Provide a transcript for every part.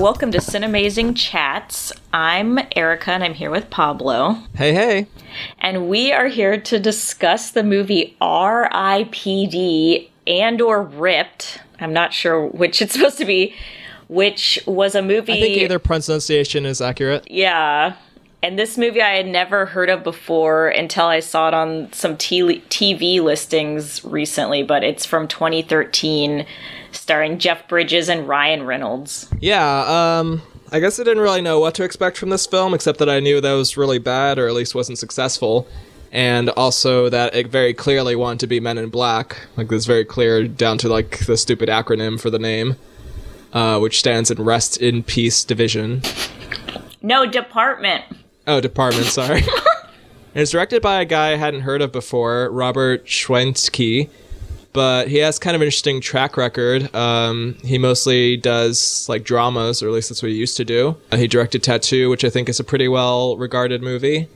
Welcome to Cinemazing Chats. I'm Erica and I'm here with Pablo. Hey, hey. And we are here to discuss the movie R.I.P.D. and or Ripped. I'm not sure which it's supposed to be, which was a movie. I think either pronunciation is accurate. Yeah. And this movie I had never heard of before until I saw it on some TV listings recently, but it's from 2013, starring Jeff Bridges and Ryan Reynolds. Yeah, um, I guess I didn't really know what to expect from this film, except that I knew that it was really bad, or at least wasn't successful. And also that it very clearly wanted to be Men in Black. Like, this very clear down to, like, the stupid acronym for the name, uh, which stands in Rest in Peace Division. No, Department. Oh, Department, sorry. it's directed by a guy I hadn't heard of before, Robert Schwentke, but he has kind of an interesting track record. Um, he mostly does like dramas, or at least that's what he used to do. Uh, he directed Tattoo, which I think is a pretty well regarded movie.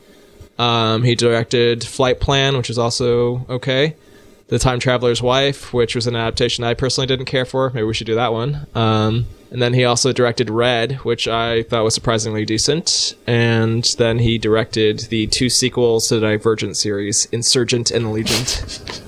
Um, he directed Flight Plan, which is also okay. The Time Traveler's Wife, which was an adaptation I personally didn't care for. Maybe we should do that one. Um, and then he also directed Red, which I thought was surprisingly decent. And then he directed the two sequels to the Divergent series, Insurgent and Allegiant.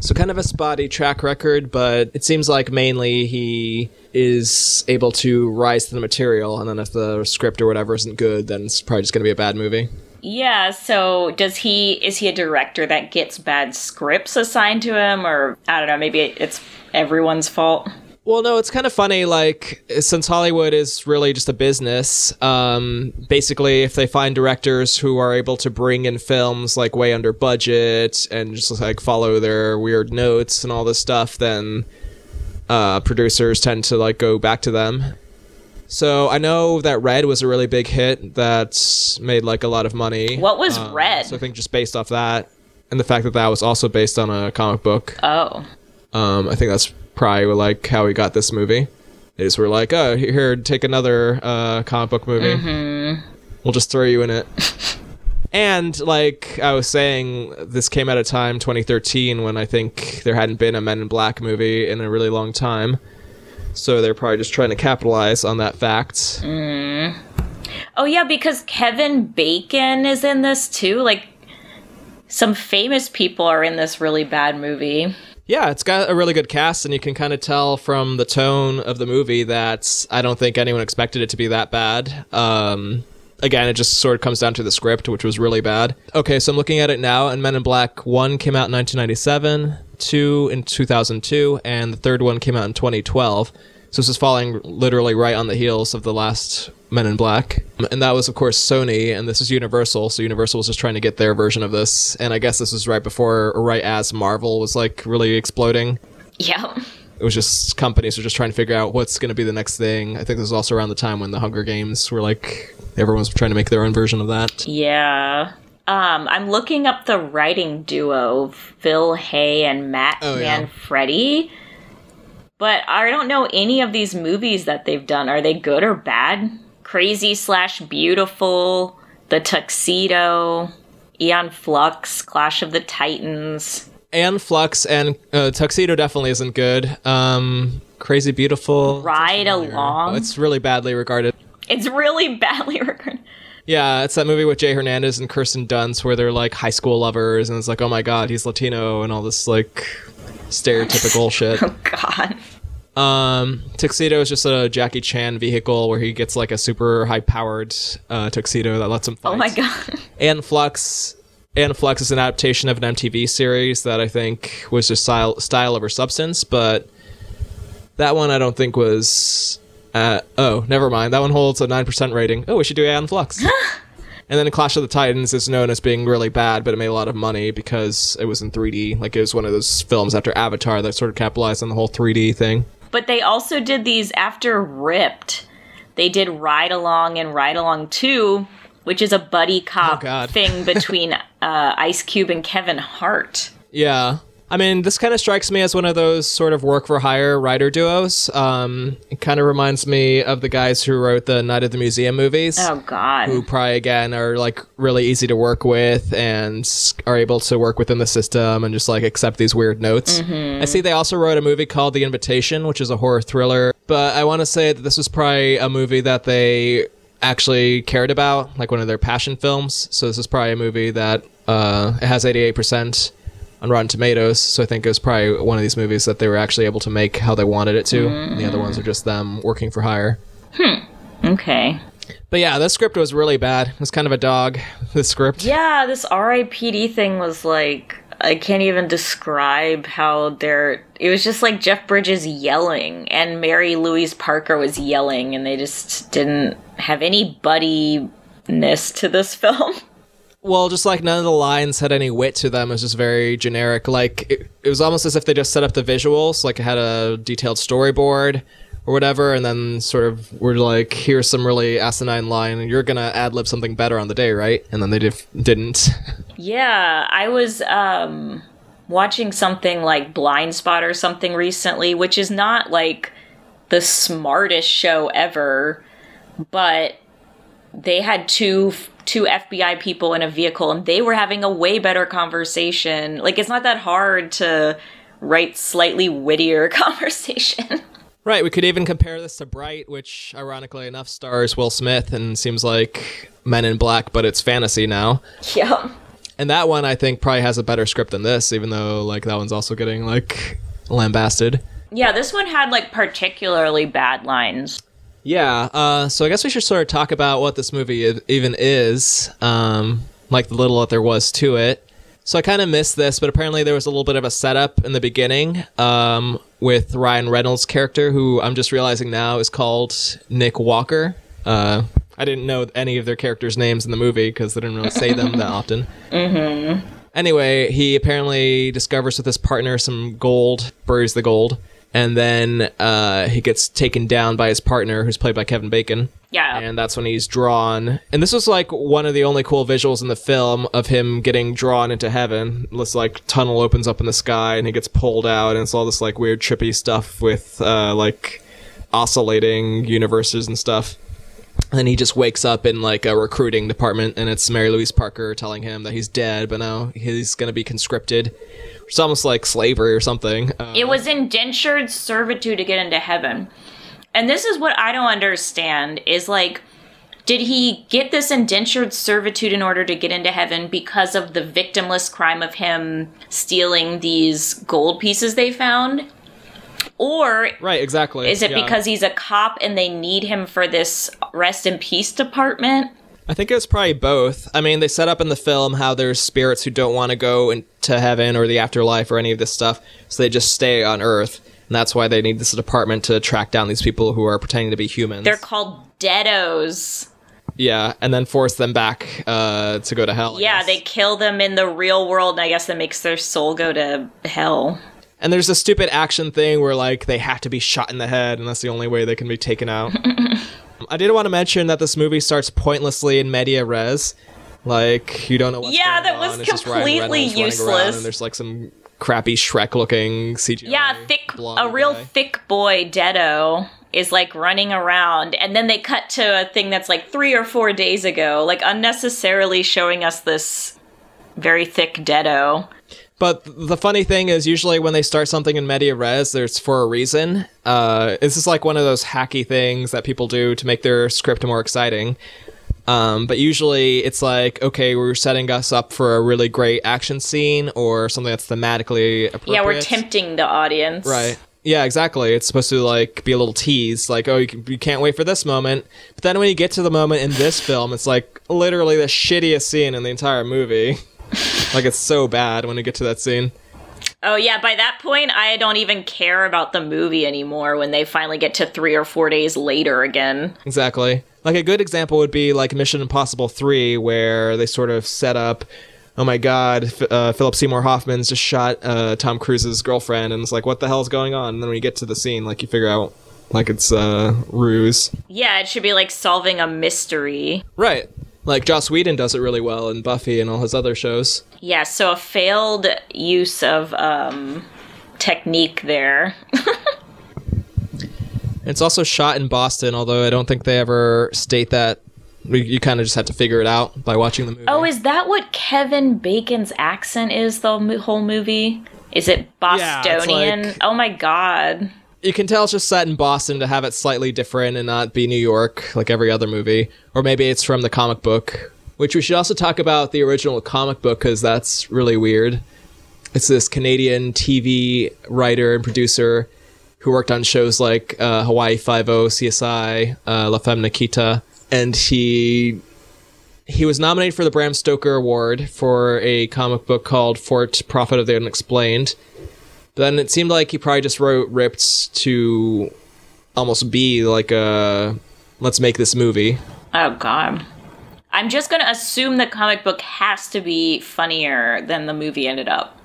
So kind of a spotty track record, but it seems like mainly he is able to rise to the material, and then if the script or whatever isn't good, then it's probably just going to be a bad movie. Yeah, so does he is he a director that gets bad scripts assigned to him or I don't know, maybe it's everyone's fault? Well, no, it's kind of funny. Like, since Hollywood is really just a business, um, basically, if they find directors who are able to bring in films like way under budget and just like follow their weird notes and all this stuff, then uh, producers tend to like go back to them. So I know that Red was a really big hit that made like a lot of money. What was Um, Red? So I think just based off that and the fact that that was also based on a comic book. Oh. Um, I think that's probably like how we got this movie. They just were like, "Oh, here, take another uh, comic book movie. We'll just throw you in it." and like I was saying, this came at a time, 2013, when I think there hadn't been a Men in Black movie in a really long time. So they're probably just trying to capitalize on that fact. Oh yeah, because Kevin Bacon is in this too. Like some famous people are in this really bad movie. Yeah, it's got a really good cast, and you can kind of tell from the tone of the movie that I don't think anyone expected it to be that bad. Um, again, it just sort of comes down to the script, which was really bad. Okay, so I'm looking at it now, and Men in Black 1 came out in 1997, 2 in 2002, and the third one came out in 2012. So this is falling literally right on the heels of the last Men in Black. And that was, of course, Sony, and this is Universal. So Universal was just trying to get their version of this. And I guess this was right before, or right as Marvel was like really exploding. Yeah. It was just companies were just trying to figure out what's going to be the next thing. I think this was also around the time when the Hunger Games were like, everyone was trying to make their own version of that. Yeah. Um, I'm looking up the writing duo, Phil Hay and Matt Oh, yeah. But I don't know any of these movies that they've done. Are they good or bad? Crazy slash beautiful, The Tuxedo, Aeon Flux, Clash of the Titans. Aeon Flux and uh, Tuxedo definitely isn't good. Um, Crazy Beautiful. Ride Along. It's really badly regarded. It's really badly recorded. Yeah, it's that movie with Jay Hernandez and Kirsten Dunst where they're like high school lovers, and it's like, oh my god, he's Latino, and all this like stereotypical shit. Oh God. Um, Tuxedo is just a Jackie Chan vehicle where he gets like a super high powered uh, tuxedo that lets him fight. Oh my God. Aeon Flux. Aeon Flux is an adaptation of an MTV series that I think was just style, style over substance, but that one I don't think was. Uh, oh, never mind. That one holds a 9% rating. Oh, we should do Aeon Flux. and then Clash of the Titans is known as being really bad, but it made a lot of money because it was in 3D. Like, it was one of those films after Avatar that sort of capitalized on the whole 3D thing. But they also did these after Ripped. They did Ride Along and Ride Along 2, which is a buddy Oh, cop God. thing between uh, Ice Cube and Kevin Hart. Yeah. I mean, this kind of strikes me as one of those sort of work for hire writer duos. Um, it kind of reminds me of the guys who wrote the Night of the Museum movies. Oh God. Who probably again are like really easy to work with and are able to work within the system and just like accept these weird notes. I see they also wrote a movie called The Invitation, which is a horror thriller. But I want to say that this was probably a movie that they actually cared about, like one of their passion films. So this is probably a movie that uh, it has 88% on Rotten Tomatoes. So I think it was probably one of these movies that they were actually able to make how they wanted it to. And the other ones are just them working for hire. Hmm. Okay. But yeah, this script was really bad. It was kind of a dog. The script. Yeah, this RIPD thing was like I can't even describe how they're. It was just like Jeff Bridges yelling, and Mary Louise Parker was yelling, and they just didn't have any buddiness to this film. Well, just like none of the lines had any wit to them. It was just very generic. Like it, it was almost as if they just set up the visuals, like it had a detailed storyboard or whatever, and then sort of were like, "Here's some really asinine line, you're gonna ad lib something better on the day, right?" And then they did, didn't. Yeah, I was um watching something like Blind Spot or something recently, which is not like the smartest show ever, but they had two two FBI people in a vehicle and they were having a way better conversation. Like it's not that hard to write slightly wittier conversation. right. We could even compare this to Bright, which ironically enough stars Will Smith and seems like Men in Black, but it's fantasy now. yeah. And that one I think probably has a better script than this, even though like that one's also getting like lambasted. Yeah, this one had like particularly bad lines. Yeah, uh, so I guess we should sort of talk about what this movie e- even is, um, like the little that there was to it. So I kind of missed this, but apparently there was a little bit of a setup in the beginning um, with Ryan Reynolds' character, who I'm just realizing now is called Nick Walker. Uh, I didn't know any of their characters' names in the movie because they didn't really say them that often. Mm-hmm. Anyway, he apparently discovers with his partner some gold, buries the gold, and then uh, he gets taken down by his partner, who's played by Kevin Bacon. Yeah. And that's when he's drawn. And this was like one of the only cool visuals in the film of him getting drawn into heaven. This like tunnel opens up in the sky and he gets pulled out, and it's all this like weird trippy stuff with uh, like oscillating universes and stuff. And then he just wakes up in like a recruiting department, and it's Mary Louise Parker telling him that he's dead, but now he's gonna be conscripted. It's almost like slavery or something. Uh, It was indentured servitude to get into heaven. And this is what I don't understand is like did he get this indentured servitude in order to get into heaven because of the victimless crime of him stealing these gold pieces they found? Or right, exactly. is it Yeah. because he's a cop and they need him for this rest in peace department? I think it was probably both. I mean, they set up in the film how there's spirits who don't want to go into heaven or the afterlife or any of this stuff, so they just stay on Earth. And that's why they need this department to track down these people who are pretending to be humans. They're called deados. yeah, and then force them back uh, to go to hell. I Yeah, guess. they kill them in the real world, and I guess that makes their soul go to hell. And there's a stupid action thing where like they have to be shot in the head, and that's the only way they can be taken out. I did want to mention that this movie starts pointlessly in media res. Like you don't know what's Yeah, going that was on. It's just Ryan completely Reynolds running around, useless. and there's like some crappy Shrek-looking CGI. Yeah, thick, a real guy. thick boy, Deado is like running around, and then they cut to a thing that's like three or four days ago, like unnecessarily showing us this very thick Deado. But the funny thing is, usually when they start something in media res, there's for a reason. Uh, this is like one of those hacky things that people do to make their script more exciting. Um, but usually it's like, okay, we're setting us up for a really great action scene or something that's thematically appropriate. Yeah, we're tempting the audience. Right. Yeah, exactly. It's supposed to like be a little tease, like, oh, you, can, you can't wait for this moment. But then when you get to the moment in this film, it's like literally the shittiest scene in the entire movie. like it's so bad when you get to that scene. Oh yeah, by that point, I don't even care about the movie anymore. When they finally get to three or four days later again. Exactly. Like a good example would be like Mission Impossible 3, where they sort of set up, oh my god, F- uh, Philip Seymour Hoffman's just shot uh, Tom Cruise's girlfriend, and it's like, what the hell's going on? And then when you get to the scene, like you figure out, like it's uh, ruse. Yeah, it should be like solving a mystery. Right. Like Joss Whedon does it really well in Buffy and all his other shows. Yeah, so a failed use of um, technique there. It's also shot in Boston, although I don't think they ever state that. You kind of just have to figure it out by watching the movie. oh, is that what Kevin Bacon's accent is the whole movie? Is it Yeah, Bostonian? like- oh my god. You can tell it's just set in Boston to have it slightly different and not be New York like every other movie. Or maybe it's from the comic book, which we should also talk about the original comic book because that's really weird. It's this Canadian TV writer and producer who worked on shows like uh, Hawaii Five O, CSI, uh, La Femme Nikita, and he he was nominated for the Bram Stoker Award for a comic book called Fort Prophet of the Unexplained. But then it seemed like he probably just wrote rips to almost be like a let's make this movie. Oh god. I'm just gonna assume the comic book has to be funnier than the movie ended up.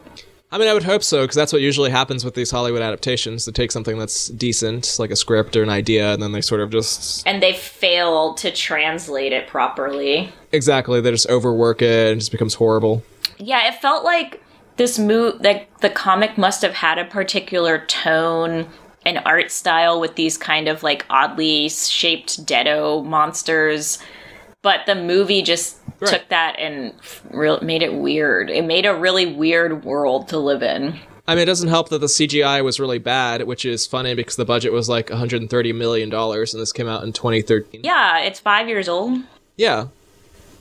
I mean, I would hope so because that's what usually happens with these Hollywood adaptations. They take something that's decent, like a script or an idea, and then they sort of just And they fail to translate it properly. exactly they just overwork it and it just becomes horrible. Yeah, it felt like this move like the comic must have had a particular tone and art style with these kind of like oddly shaped deado monsters. But the movie just Right. took that and re- made it weird. It made a really weird world to live in. I mean, it doesn't help that the CGI was really bad, which is funny because the budget was like 130 million dollars, and this came out in 2013. Yeah, it's five years old. Yeah.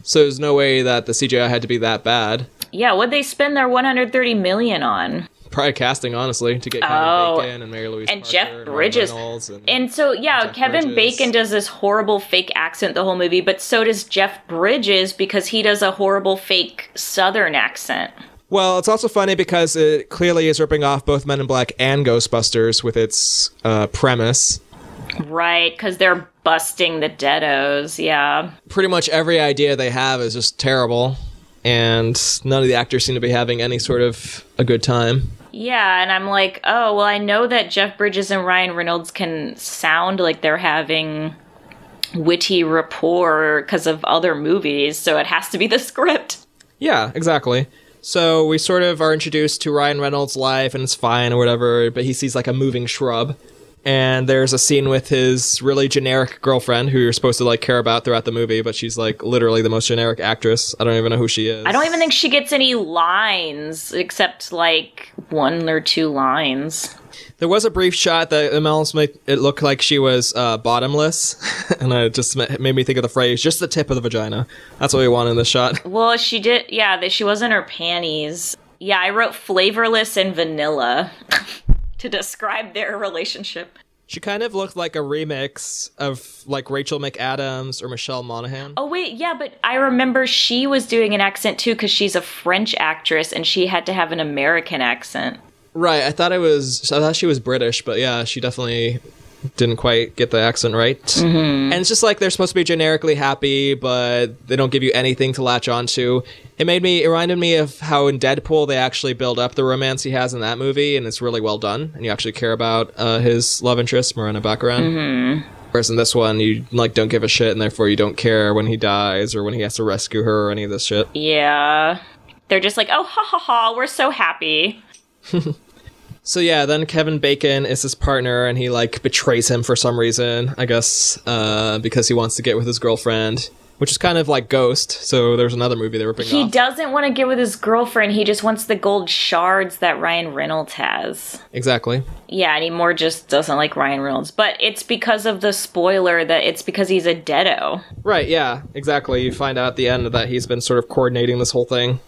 So there's no way that the CGI had to be that bad. Yeah, what'd they spend their 130 million on? Probably casting, honestly, to get Kevin Oh, Bacon and Mary Louise and Parker Jeff Bridges. And- And so, yeah, Jeff Kevin Bridges. Bacon does this horrible fake accent the whole movie, but so does Jeff Bridges because he does a horrible fake Southern accent. Well, it's also funny because it clearly is ripping off both Men in Black and Ghostbusters with its uh, premise. Right, because they're busting the deados, yeah. Pretty much every idea they have is just terrible, and none of the actors seem to be having any sort of a good time. Yeah, and I'm like, oh, well, I know that Jeff Bridges and Ryan Reynolds can sound like they're having witty rapport because of other movies, so it has to be the script. Yeah, exactly. So we sort of are introduced to Ryan Reynolds' life, and it's fine or whatever, but he sees like a moving shrub. And there's a scene with his really generic girlfriend who you're supposed to like care about throughout the movie, but she's like literally the most generic actress. I don't even know who she is. I don't even think she gets any lines except like one or two lines. There was a brief shot that almost made it look like she was uh, bottomless, and it just made me think of the phrase "just the tip of the vagina." That's what we want in this shot. Well, she did, yeah, that she was in her panties. Yeah, I wrote flavorless and vanilla to describe their relationship. She kind of looked like a remix of like Rachel McAdams or Michelle Monaghan. Oh, wait, yeah, but I remember she was doing an accent too because she's a French actress and she had to have an American accent. Right, I thought it was. I thought she was British, but yeah, she definitely didn't quite get the accent right. Mm-hmm. And it's just like they're supposed to be generically happy, but they don't give you anything to latch onto. It made me. It reminded me of how in Deadpool they actually build up the romance he has in that movie, and it's really well done, and you actually care about uh, his love interest, Morena Baccarin. Mm-hmm. Whereas in this one, you like don't give a shit, and therefore you don't care when he dies or when he has to rescue her or any of this shit. Yeah. They're just like, oh, ha ha ha, we're so happy. So yeah, then Kevin Bacon is his partner, and he like betrays him for some reason. I guess uh, because he wants to get with his girlfriend, which is kind of like Ghost. So there's another movie they were ripping He off. doesn't want to get with his girlfriend. He just wants the gold shards that Ryan Reynolds has. exactly. Yeah, and he more just doesn't like Ryan Reynolds. But it's because of the spoiler that it's because he's a deado. Right. Yeah. Exactly. You find out at the end that he's been sort of coordinating this whole thing.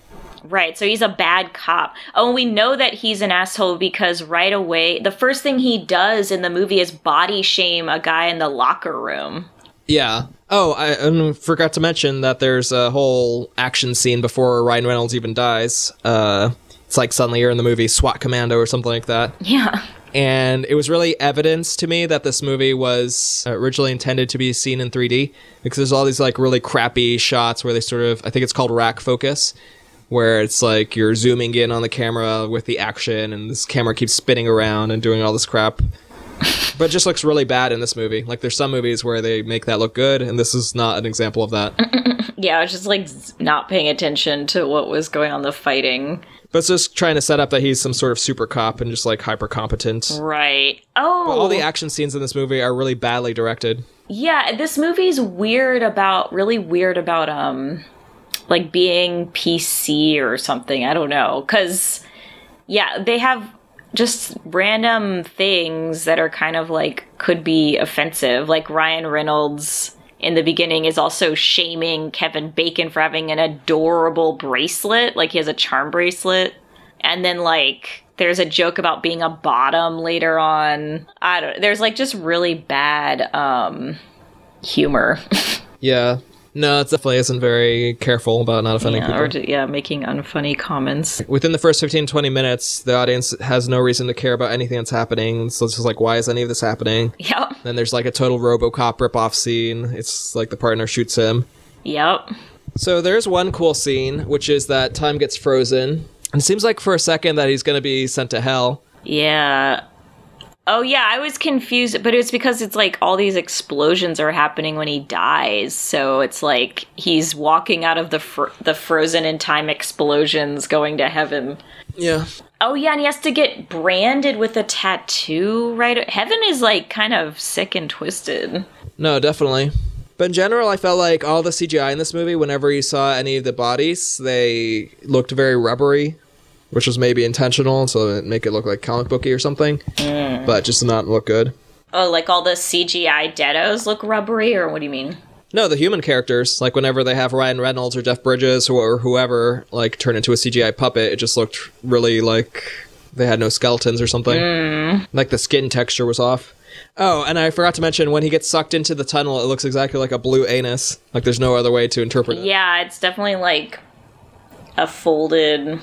Right, so he's a bad cop. Oh, and we know that he's an asshole because right away, the first thing he does in the movie is body shame a guy in the locker room. Yeah. Oh, I forgot to mention that there's a whole action scene before Ryan Reynolds even dies. Uh, it's like suddenly you're in the movie SWAT Commando or something like that. Yeah. and it was really evidence to me that this movie was originally intended to be seen in 3D because there's all these like really crappy shots where they sort of I think it's called rack focus where it's like you're zooming in on the camera with the action and this camera keeps spinning around and doing all this crap but it just looks really bad in this movie. Like there's some movies where they make that look good, and this is not an example of that. Yeah, I was just like not paying attention to what was going on the fighting. but it's just trying to set up that he's some sort of super cop and just like hyper competent. Right. Oh. All the action scenes in this movie are really badly directed. Yeah, this movie's weird about really weird about um like being PC or something. I don't know cuz yeah, they have just random things that are kind of like could be offensive. Like Ryan Reynolds in the beginning is also shaming Kevin Bacon for having an adorable bracelet, like he has a charm bracelet. And then like there's a joke about being a bottom later on. I don't there's like just really bad um humor. Yeah. No, it definitely isn't very careful about not offending yeah, people. or yeah, making unfunny comments. Within the first 15, 20 minutes, the audience has no reason to care about anything that's happening. So it's just like, why is any of this happening? Yep. Then there's like a total Robocop ripoff scene. It's like the partner shoots him. Yep. So there's one cool scene, which is that time gets frozen. And it seems like for a second that he's going to be sent to hell. Yeah. Oh yeah, I was confused, but it's because it's like all these explosions are happening when he dies. So it's like he's walking out of the fr- the frozen in time explosions going to heaven. Yeah. Oh yeah, and he has to get branded with a tattoo, right? Heaven is like kind of sick and twisted. No, definitely. But in general, I felt like all the CGI in this movie, whenever you saw any of the bodies, they looked very rubbery, which was maybe intentional, so it make it look like comic booky or something, mm. but just not look good. Oh, like all the CGI deados look rubbery, or what do you mean? No, the human characters, like whenever they have Ryan Reynolds or Jeff Bridges or whoever, like turn into a CGI puppet, it just looked really like they had no skeletons or something. Mm. Like the skin texture was off. Oh, and I forgot to mention when he gets sucked into the tunnel, it looks exactly like a blue anus. Like there's no other way to interpret it. Yeah, it's definitely like a folded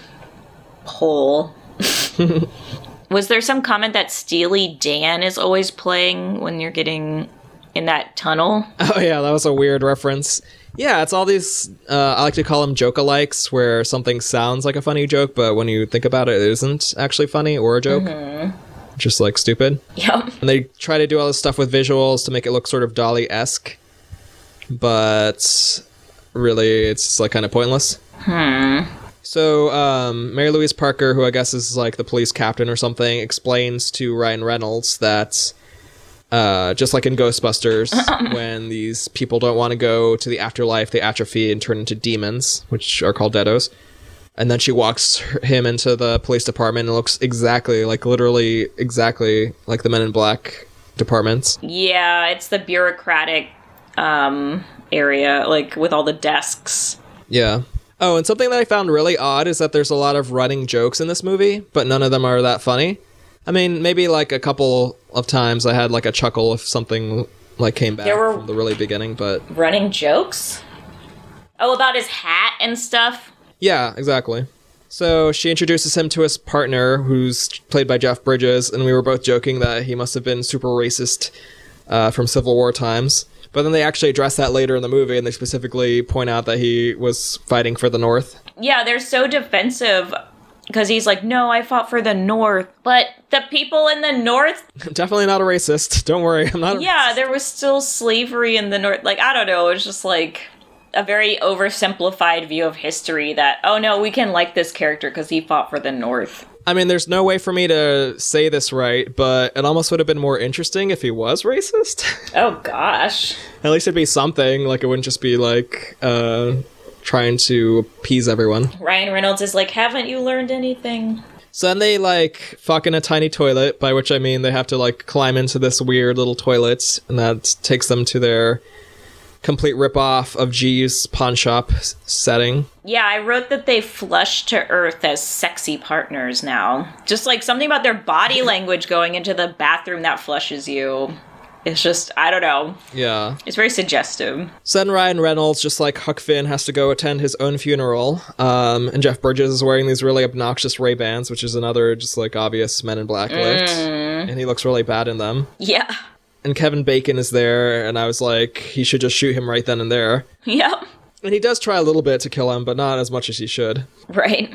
hole. Was there some comment that Steely Dan is always playing when you're getting in that tunnel? Oh yeah, that was a weird reference. Yeah, it's all these. Uh, I like to call them joke-alikes, where something sounds like a funny joke, but when you think about it, it isn't actually funny or a joke. Just like stupid. Yep. And they try to do all this stuff with visuals to make it look sort of Dali esque, but really, it's like kind of pointless. Hmm. So, um, Mary Louise Parker, who I guess is like the police captain or something, explains to Ryan Reynolds that, uh, just like in Ghostbusters, when these people don't want to go to the afterlife, they atrophy and turn into demons, which are called deados. And then she walks him into the police department and looks exactly like literally exactly like the Men in Black departments. Yeah, it's the bureaucratic um area, like with all the desks. Yeah. Oh, and something that I found really odd is that there's a lot of running jokes in this movie, but none of them are that funny. I mean, maybe like a couple of times I had like a chuckle if something like came back There were- from the really beginning, but Running jokes? Oh, about his hat and stuff? yeah, exactly. So she introduces him to his partner, who's played by Jeff Bridges, and we were both joking that he must have been super racist uh, from Civil War times. But then they actually address that later in the movie, and they specifically point out that he was fighting for the North. Yeah, they're so defensive because he's like, no, I fought for the North. But the people in the North, Definitely not a racist. Don't worry, I'm not. A yeah, there was still slavery in the North. Like, I don't know, it was just like a very oversimplified view of history that, oh no, we can like this character because he fought for the North. I mean, there's no way for me to say this right, but it almost would have been more interesting if he was racist. Oh gosh. At least it'd be something. Like it wouldn't just be like uh, trying to appease everyone. Ryan Reynolds is like, haven't you learned anything? So then they like fuck in a tiny toilet, by which I mean they have to like climb into this weird little toilet, and that takes them to their complete ripoff of G's pawn shop setting. Yeah, I wrote that they flush to Earth as sexy partners now. Just like something about their body language going into the bathroom that flushes you. It's just, I don't know. Yeah. It's very suggestive. So then Ryan Reynolds, just like Huck Finn, has to go attend his own funeral. Um, and Jeff Bridges is wearing these really obnoxious Ray Bans, which is another just like obvious Men in Black lift, and he looks really bad in them. Yeah. And Kevin Bacon is there, and I was like, he should just shoot him right then and there. Yep. And he does try a little bit to kill him, but not as much as he should. Right.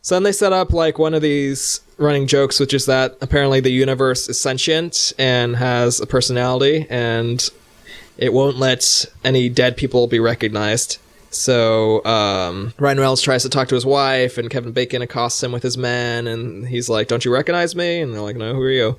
So then they set up like one of these running jokes, which is that apparently the universe is sentient and has a personality, and it won't let any dead people be recognized. So um, Ryan Reynolds tries to talk to his wife, and Kevin Bacon accosts him with his men, and he's like, "Don't you recognize me?" And they're like, "No, who are you?"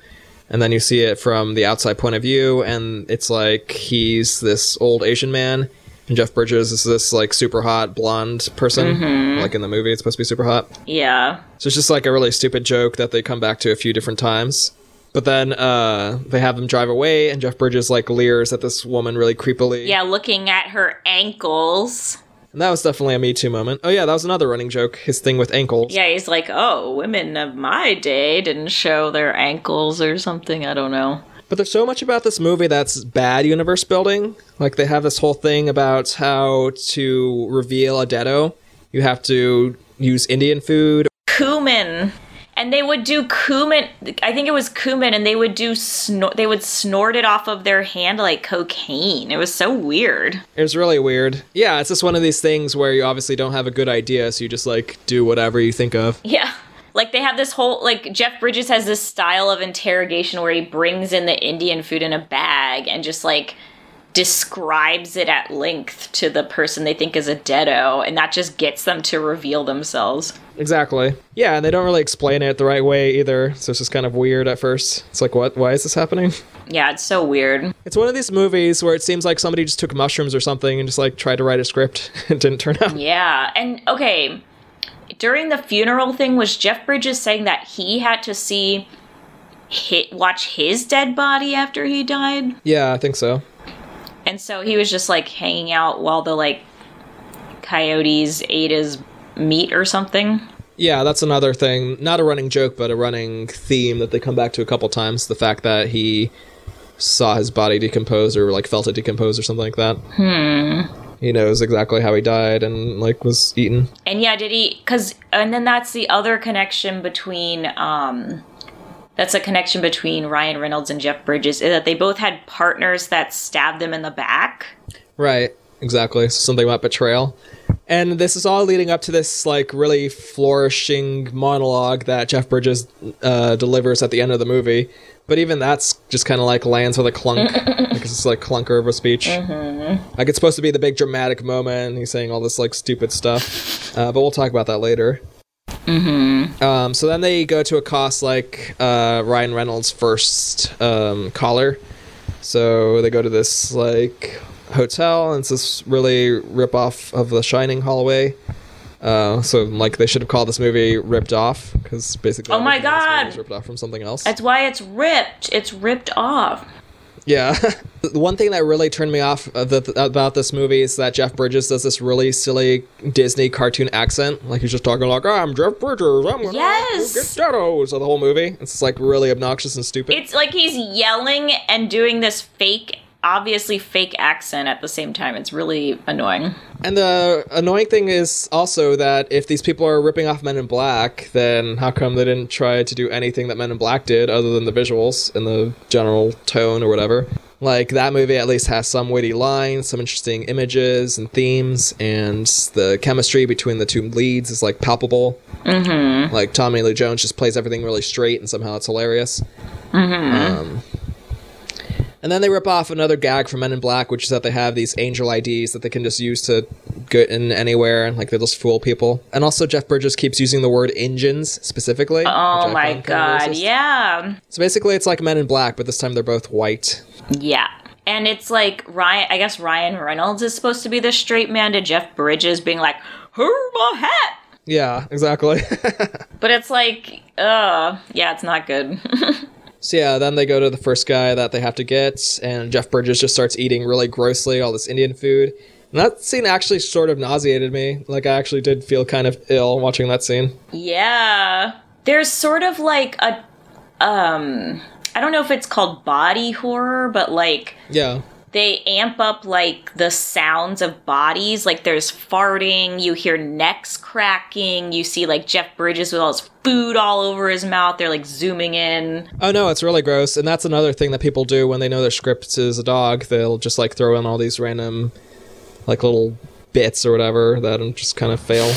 And then you see it from the outside point of view, and it's like he's this old Asian man, and Jeff Bridges is this like super hot blonde person, like in the movie. It's supposed to be super hot. Yeah. So it's just like a really stupid joke that they come back to a few different times. But then uh, they have them drive away, and Jeff Bridges like leers at this woman really creepily. Yeah, looking at her ankles. And that was definitely a Me Too moment. Oh yeah, that was another running joke. His thing with ankles. Yeah, he's like, oh, women of my day didn't show their ankles or something. I don't know. But there's so much about this movie that's bad universe building. Like they have this whole thing about how to reveal a deado. You have to use Indian food. Cumin. And they would do cumin. I think it was cumin, and they would do snort. They would snort it off of their hand like cocaine. It was so weird. It was really weird. Yeah, it's just one of these things where you obviously don't have a good idea, so you just like do whatever you think of. Yeah. Like they have this whole like Jeff Bridges has this style of interrogation where he brings in the Indian food in a bag and just like describes it at length to the person they think is a deado and that just gets them to reveal themselves. Exactly. Yeah, and they don't really explain it the right way either, so it's just kind of weird at first. It's like, what? Why is this happening? Yeah, it's so weird. It's one of these movies where it seems like somebody just took mushrooms or something and just like tried to write a script. it didn't turn out. Yeah, and okay, during the funeral thing was Jeff Bridges saying that he had to see hit watch his dead body after he died? Yeah, I think so. And so he was just like hanging out while the like coyotes ate his meat or something. Yeah, that's another thing. Not a running joke, but a running theme that they come back to a couple times. The fact that he saw his body decompose or like felt it decompose or something like that. Hmm. He knows exactly how he died and like was eaten. And yeah, did he cuz and then that's the other connection between um that's a connection between Ryan Reynolds and Jeff Bridges is that they both had partners that stabbed them in the back. Right, exactly. So something about betrayal. And this is all leading up to this like really flourishing monologue that Jeff Bridges uh, delivers at the end of the movie. But even that's just kind of like lands with a clunk. like it's like clunker of a speech. Like it's supposed to be the big dramatic moment. He's saying all this like stupid stuff. Uh, but we'll talk about that later. Um, so then they go to accost like uh, Ryan Reynolds' first um, caller. So they go to this like hotel, and it's this really rip off of The Shining hallway. Uh, so like they should have called this movie "Ripped Off" because basically Oh my everything in this movie God. ripped off from something else. That's why it's ripped. It's ripped off. Yeah. the one thing that really turned me off of about this movie is that Jeff Bridges does this really silly Disney cartoon accent. Like he's just talking like, I'm Jeff Bridges. I'm gonna Yes. get ghettos. So the whole movie, it's like really obnoxious and stupid. It's like he's yelling and doing this fake, obviously fake accent at the same time. It's really annoying. and the annoying thing is also that if these people are ripping off Men in Black, then how come they didn't try to do anything that Men in Black did other than the visuals and the general tone or whatever? Like that movie at least has some witty lines, some interesting images and themes, and the chemistry between the two leads is like palpable. Mm-hmm. Like Tommy Lee Jones just plays everything really straight, and somehow it's hilarious. Um, and then they rip off another gag from Men in Black, which is that they have these angel IDs that they can just use to get in anywhere, and like they just fool people. And also, Jeff Bridges keeps using the word engines specifically. Oh my god, yeah. So basically, it's like Men in Black, but this time they're both white. Yeah. And it's like Ryan, I guess Ryan Reynolds is supposed to be the straight man to Jeff Bridges being like, her my hat. Yeah, exactly. But it's like, uh, yeah, it's not good. so yeah, then they go to the first guy that they have to get, and Jeff Bridges just starts eating really grossly all this Indian food. And that scene actually sort of nauseated me. Like I actually did feel kind of ill watching that scene. yeah. There's sort of like a, um, I don't know if it's called body horror, but like, Yeah. They amp up like the sounds of bodies. Like there's farting, you hear necks cracking, you see like Jeff Bridges with all his food all over his mouth. They're like zooming in. Oh no, it's really gross, and that's another thing that people do when they know their script is a dog. They'll just like throw in all these random, like little bits or whatever that just kind of fail.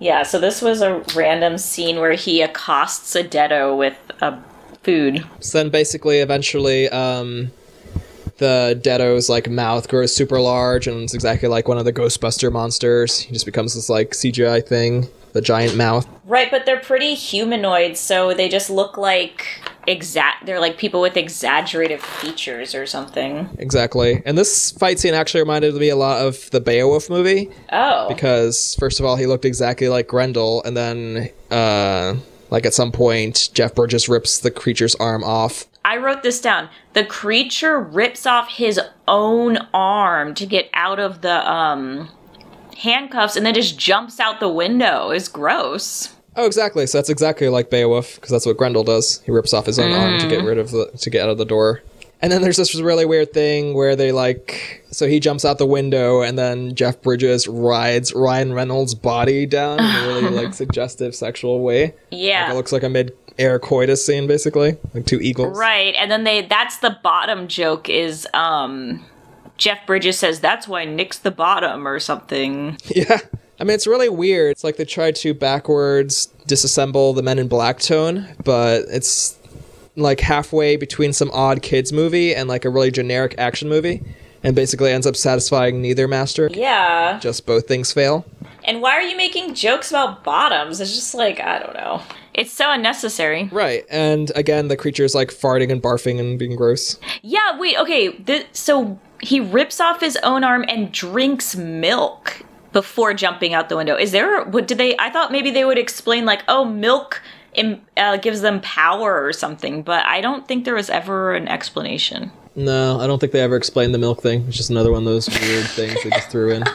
Yeah, so this was a random scene where he accosts a Deado with a food. So then basically, eventually, um, the Deado's like mouth grows super large and it's exactly like one of the Ghostbuster monsters. He just becomes this like CGI thing, the giant mouth. Right, but they're pretty humanoid, so they just look like exact. They're like people with exaggerated features or something. Exactly. And this fight scene actually reminded me a lot of the Beowulf movie Oh, because first of all, he looked exactly like Grendel, and then uh, like at some point, Jeff Bridges rips the creature's arm off. I wrote this down. The creature rips off his own arm to get out of the um handcuffs, and then just jumps out the window. It's gross. Oh, exactly. So that's exactly like Beowulf, because that's what Grendel does. He rips off his own arm to get rid of the to get out of the door. And then there's this really weird thing where they like, so he jumps out the window, and then Jeff Bridges rides Ryan Reynolds' body down in a really like suggestive sexual way. Yeah. It looks like a mid-air coitus scene, basically, like two eagles. Right, and then they that's the bottom joke is um Jeff Bridges says that's why Nick's the bottom or something. Yeah. I mean, it's really weird. It's like they try to backwards disassemble the Men in Black tone, but it's like halfway between some odd kids movie and like a really generic action movie, and basically ends up satisfying neither master. Yeah. Just both things fail. And why are you making jokes about bottoms? It's just like I don't know. It's so unnecessary. Right. And again, the creature's like farting and barfing and being gross. Yeah, wait, okay. The, so he rips off his own arm and drinks milk before jumping out the window. Is there what did they I thought maybe they would explain like, "Oh, milk im, uh, gives them power or something," but I don't think there was ever an explanation. No, I don't think they ever explained the milk thing. It's just another one of those weird things they just threw in.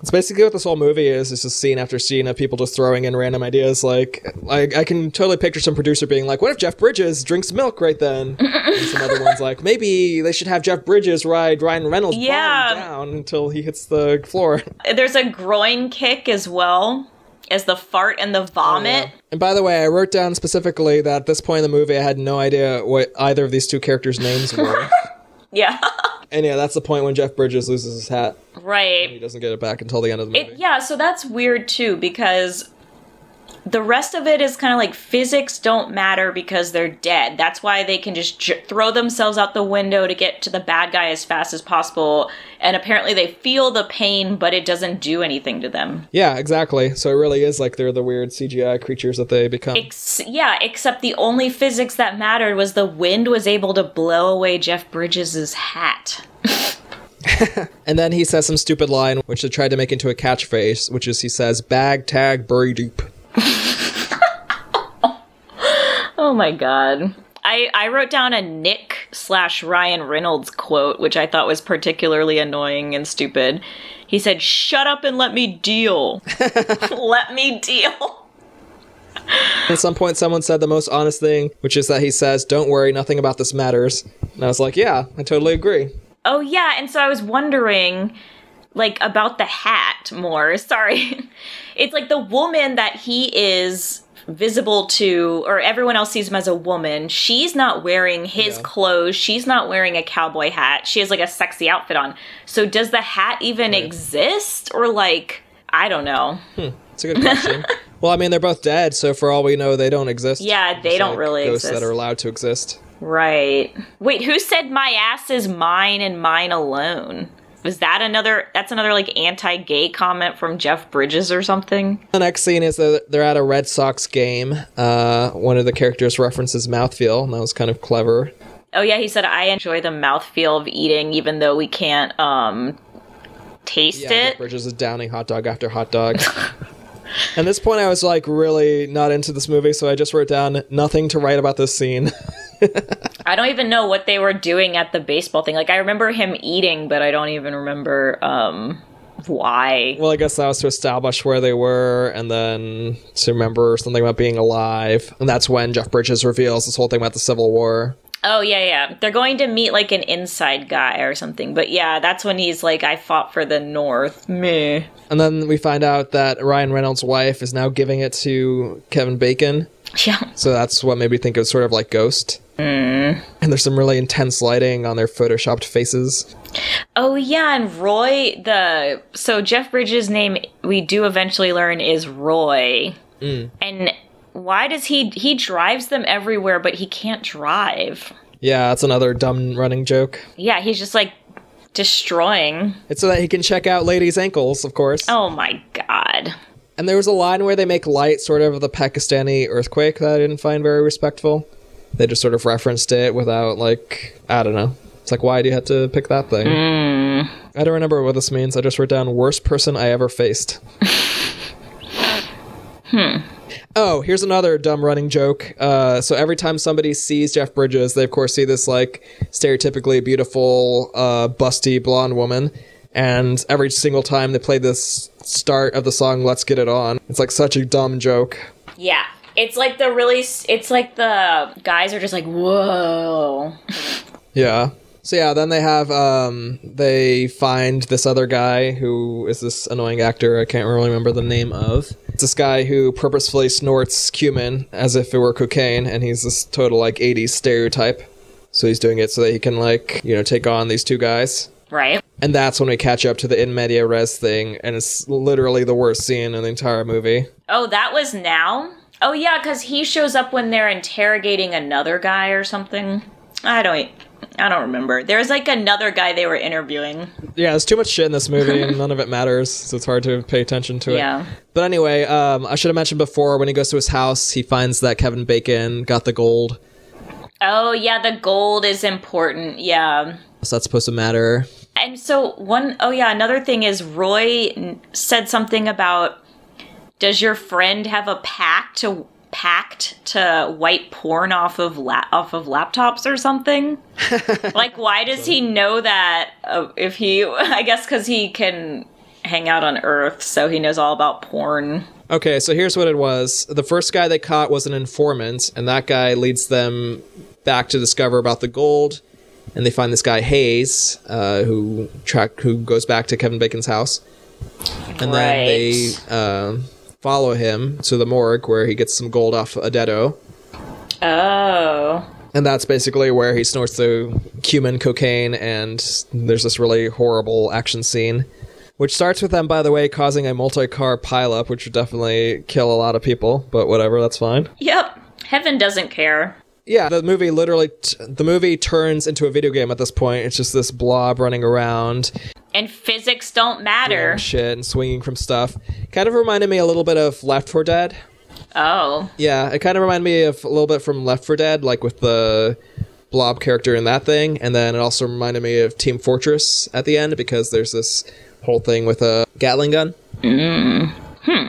It's basically what this whole movie is. It's just scene after scene of people just throwing in random ideas. Like, I, I can totally picture some producer being like, "What if Jeff Bridges drinks milk right then?" and some other ones like, "Maybe they should have Jeff Bridges ride Ryan Reynolds' Yeah. down until he hits the floor." There's a groin kick as well as the fart and the vomit. Oh, and by the way, I wrote down specifically that at this point in the movie, I had no idea what either of these two characters' names were. Yeah. and yeah, that's the point when Jeff Bridges loses his hat. Right. he doesn't get it back until the end of the movie. It, yeah, so that's weird too because the rest of it is kind of like physics don't matter because they're dead. That's why they can just j- throw themselves out the window to get to the bad guy as fast as possible. And apparently they feel the pain, but it doesn't do anything to them. Yeah, exactly. So it really is like they're the weird CGI creatures that they become. Ex- yeah, except the only physics that mattered was the wind was able to blow away Jeff Bridges' hat. and then he says some stupid line, which they tried to make into a catchphrase, which is he says, "Bag tag bury deep." Oh my god. I, I wrote down a Nick slash Ryan Reynolds quote, which I thought was particularly annoying and stupid. He said, Shut up and let me deal. let me deal. At some point, someone said the most honest thing, which is that he says, "Don't worry, nothing about this matters." And I was like, "Yeah, I totally agree." Oh, yeah. And so I was wondering, like, about the hat more. Sorry. it's like the woman that he is visible to, or everyone else sees him as a woman. She's not wearing his Yeah. clothes. She's not wearing a cowboy hat. She has, like, a sexy outfit on. So does the hat even exist? Or, like, I don't know. Hmm. It's a good question. well, I mean, they're both dead, so for all we know, they don't exist. Yeah, they Just don't like really ghosts exist. that are allowed to exist. Right. Wait, who said my ass is mine and mine alone? Was that another that's another like anti-gay comment from Jeff Bridges or something? The next scene is that they're at a Red Sox game. Uh, one of the characters references mouthfeel, and that was kind of clever. Oh yeah, he said I enjoy the mouthfeel of eating even though we can't um taste Yeah, it. Jeff Bridges is downing hot dog after hot dog. At this point, I was like really not into this movie, so I just wrote down nothing to write about this scene. I don't even know what they were doing at the baseball thing. Like I remember him eating, but I don't even remember um why. well, I guess that was to establish where they were, and then to remember something about being alive. And that's when Jeff Bridges reveals this whole thing about the Civil War. Oh yeah, yeah. They're going to meet like an inside guy or something. But yeah, that's when he's like, I fought for the North. Me. And then we find out that Ryan Reynolds' wife is now giving it to Kevin Bacon. Yeah. So that's what made me think of sort of like Ghost. Mm. And there's some really intense lighting on their photoshopped faces. Oh yeah, and Roy the so Jeff Bridges' name we do eventually learn is Roy. Mm. And why does he he drives them everywhere but he can't drive? Yeah, that's another dumb running joke. Yeah, he's just like destroying. It's so that he can check out ladies' ankles, of course. Oh my god. And there was a line where they make light sort of of the Pakistani earthquake that I didn't find very respectful. They just sort of referenced it without like I don't know. It's like why do you have to pick that thing? Hmm. I don't remember what this means. I just wrote down worst person I ever faced. Hmm. Oh, here's another dumb running joke. Uh, so every time somebody sees Jeff Bridges, they of course see this like stereotypically beautiful, uh, busty blonde woman. And every single time they play this start of the song "Let's Get It On," it's like such a dumb joke. Yeah. It's like the really it's like the guys are just like, "Whoa." Yeah. So yeah, then they have um, they find this other guy who is this annoying actor I can't really remember the name of. It's this guy who purposefully snorts cumin as if it were cocaine, and he's this total like '80s stereotype. So he's doing it so that he can like you know take on these two guys. Right? And that's when we catch up to the in media res thing, and it's literally the worst scene in the entire movie. Oh, that was now? Oh yeah, cuz he shows up when they're interrogating another guy or something. I don't I don't remember. There's like another guy they were interviewing. Yeah, there's too much shit in this movie, and none of it matters, so it's hard to pay attention to it. Yeah. But anyway, um, I should have mentioned before when he goes to his house, he finds that Kevin Bacon got the gold. Oh yeah, the gold is important. Yeah. So that's supposed to matter. And so one oh yeah, another thing is Roy said something about does your friend have a pack to pact to wipe porn off of la- off of laptops or something? like why does he know that uh, if he I guess cuz he can hang out on earth so he knows all about porn. Okay, so here's what it was. The first guy they caught was an informant, and that guy leads them back to discover about the gold. And they find this guy Hayes, uh, who track who goes back to Kevin Bacon's house, and then they Right. Follow him to the morgue where he gets some gold off a Deado. Oh. And that's basically where he snorts the cumin cocaine, and there's this really horrible action scene, which starts with them, by the way, causing a multi-car pileup, which would definitely kill a lot of people. But whatever, that's fine. Yep. Heaven doesn't care. Yeah, the movie literally, t- the movie turns into a video game at this point. It's just this blob running around, And physics don't matter. and shit, and swinging from stuff. Kind of reminded me a little bit of Left 4 Dead. Oh. Yeah, it kind of reminded me of a little bit from Left 4 Dead, like with the blob character in that thing, and then it also reminded me of Team Fortress at the end because there's this whole thing with a Gatling gun. Mm. Hmm.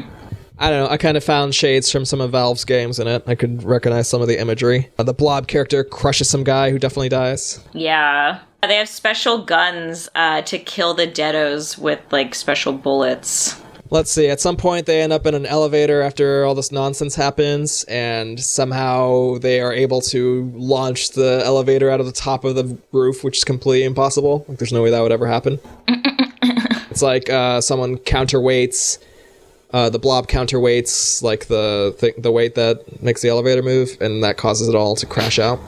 I don't know. I kind of found shades from some of Valve's games in it. I could recognize some of the imagery. Uh, the blob character crushes some guy who definitely dies. Yeah. They have special guns uh, to kill the deados with like special bullets. Let's see. At some point, they end up in an elevator after all this nonsense happens, and somehow they are able to launch the elevator out of the top of the roof, which is completely impossible. Like, there's no way that would ever happen. it's like uh, someone counterweights. Uh, the blob counterweights like the th- the weight that makes the elevator move, and that causes it all to crash out.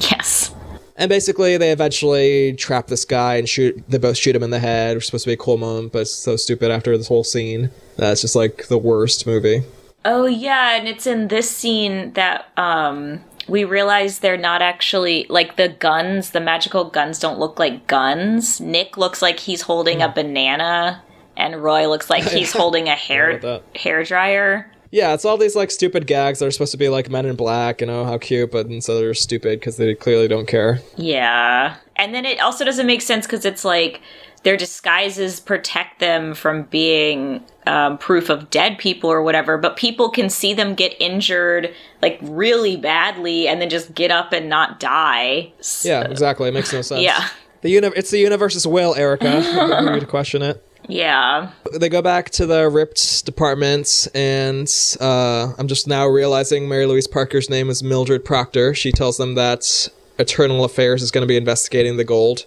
Yes. And basically, they eventually trap this guy and shoot. They both shoot him in the head. Which is supposed to be a cool moment, but it's so stupid after this whole scene. That's just like the worst movie. Oh yeah, and it's in this scene that um we realize they're not actually like the guns, the magical guns don't look like guns. Nick looks like he's holding a banana and Roy looks like he's holding a hair hair dryer. Yeah, it's all these like stupid gags that are supposed to be like Men in Black and oh how cute, but instead they're stupid because they clearly don't care. Yeah. And then it also doesn't make sense because it's like their disguises protect them from being um, proof of dead people or whatever, but people can see them get injured like really badly and then just get up and not die. S- Yeah, exactly. It makes no sense. Yeah. The uni- it's the universe's will, Erica. Who to question it? Yeah. They go back to the ripped department, and uh, I'm just now realizing Mary Louise Parker's name is Mildred Proctor. She tells them that Eternal Affairs is going to be investigating the gold,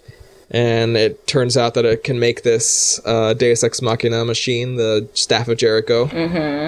and it turns out that it can make this uh, Deus Ex Machina machine, the Staff of Jericho,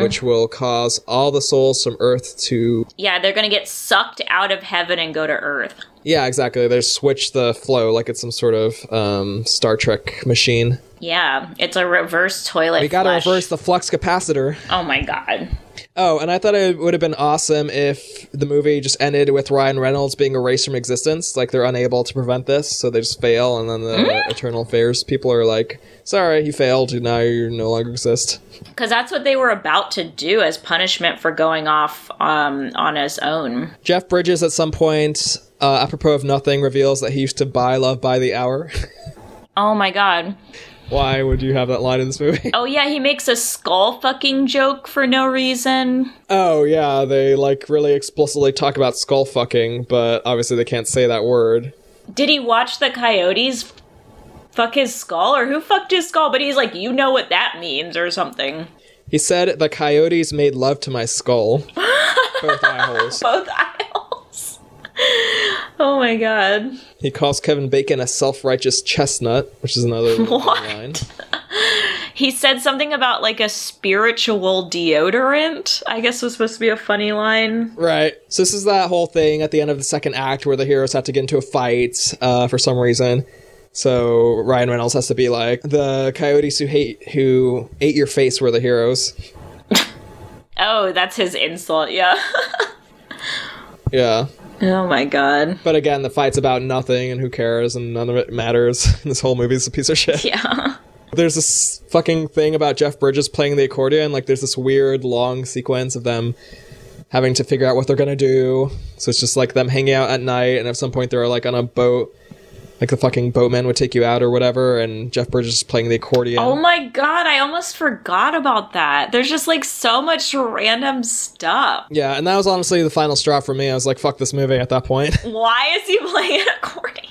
which will cause all the souls from Earth to. Yeah, they're going to get sucked out of heaven and go to earth. Yeah, exactly. They switch the flow like it's some sort of um, Star Trek machine. Yeah, it's a reverse toilet. We gotta reverse the flux capacitor. Oh my god. Oh, and I thought it would have been awesome if the movie just ended with Ryan Reynolds being erased from existence. Like they're unable to prevent this, so they just fail, and then the Eternal Affairs people are like, "Sorry, you failed. Now you no longer exist." Because that's what they were about to do as punishment for going off um, on his own. Jeff Bridges, at some point, uh, apropos of nothing, reveals that he used to buy love by the hour. Oh my god. Why would you have that line in this movie? Oh yeah, he makes a skull fucking joke for no reason. Oh yeah, they like really explicitly talk about skull fucking, but obviously they can't say that word. Did he watch the coyotes fuck his skull or who fucked his skull? But he's like, you know what that means or something. He said the coyotes made love to my skull. Both eye holes. Both aisles. oh my god. He calls Kevin Bacon a self-righteous chestnut, which is another line. He said something about like a spiritual deodorant. I guess was supposed to be a funny line. Right. So this is that whole thing at the end of the second act where the heroes have to get into a fight uh, for some reason. So Ryan Reynolds has to be like the coyotes who hate who ate your face were the heroes. Oh, that's his insult. Yeah. Yeah. Oh my god. But again, the fight's about nothing and who cares and none of it matters. this whole movie's a piece of shit. Yeah. There's this fucking thing about Jeff Bridges playing the accordion. Like, there's this weird long sequence of them having to figure out what they're gonna do. So it's just like them hanging out at night, and at some point they're like on a boat, like the fucking boatman would take you out or whatever, and Jeff Bridges is playing the accordion. Oh my god, I almost forgot about that. There's just like so much random stuff. yeah, and that was honestly the final straw for me. I was like, fuck this movie at that point. Why is he playing an accordion?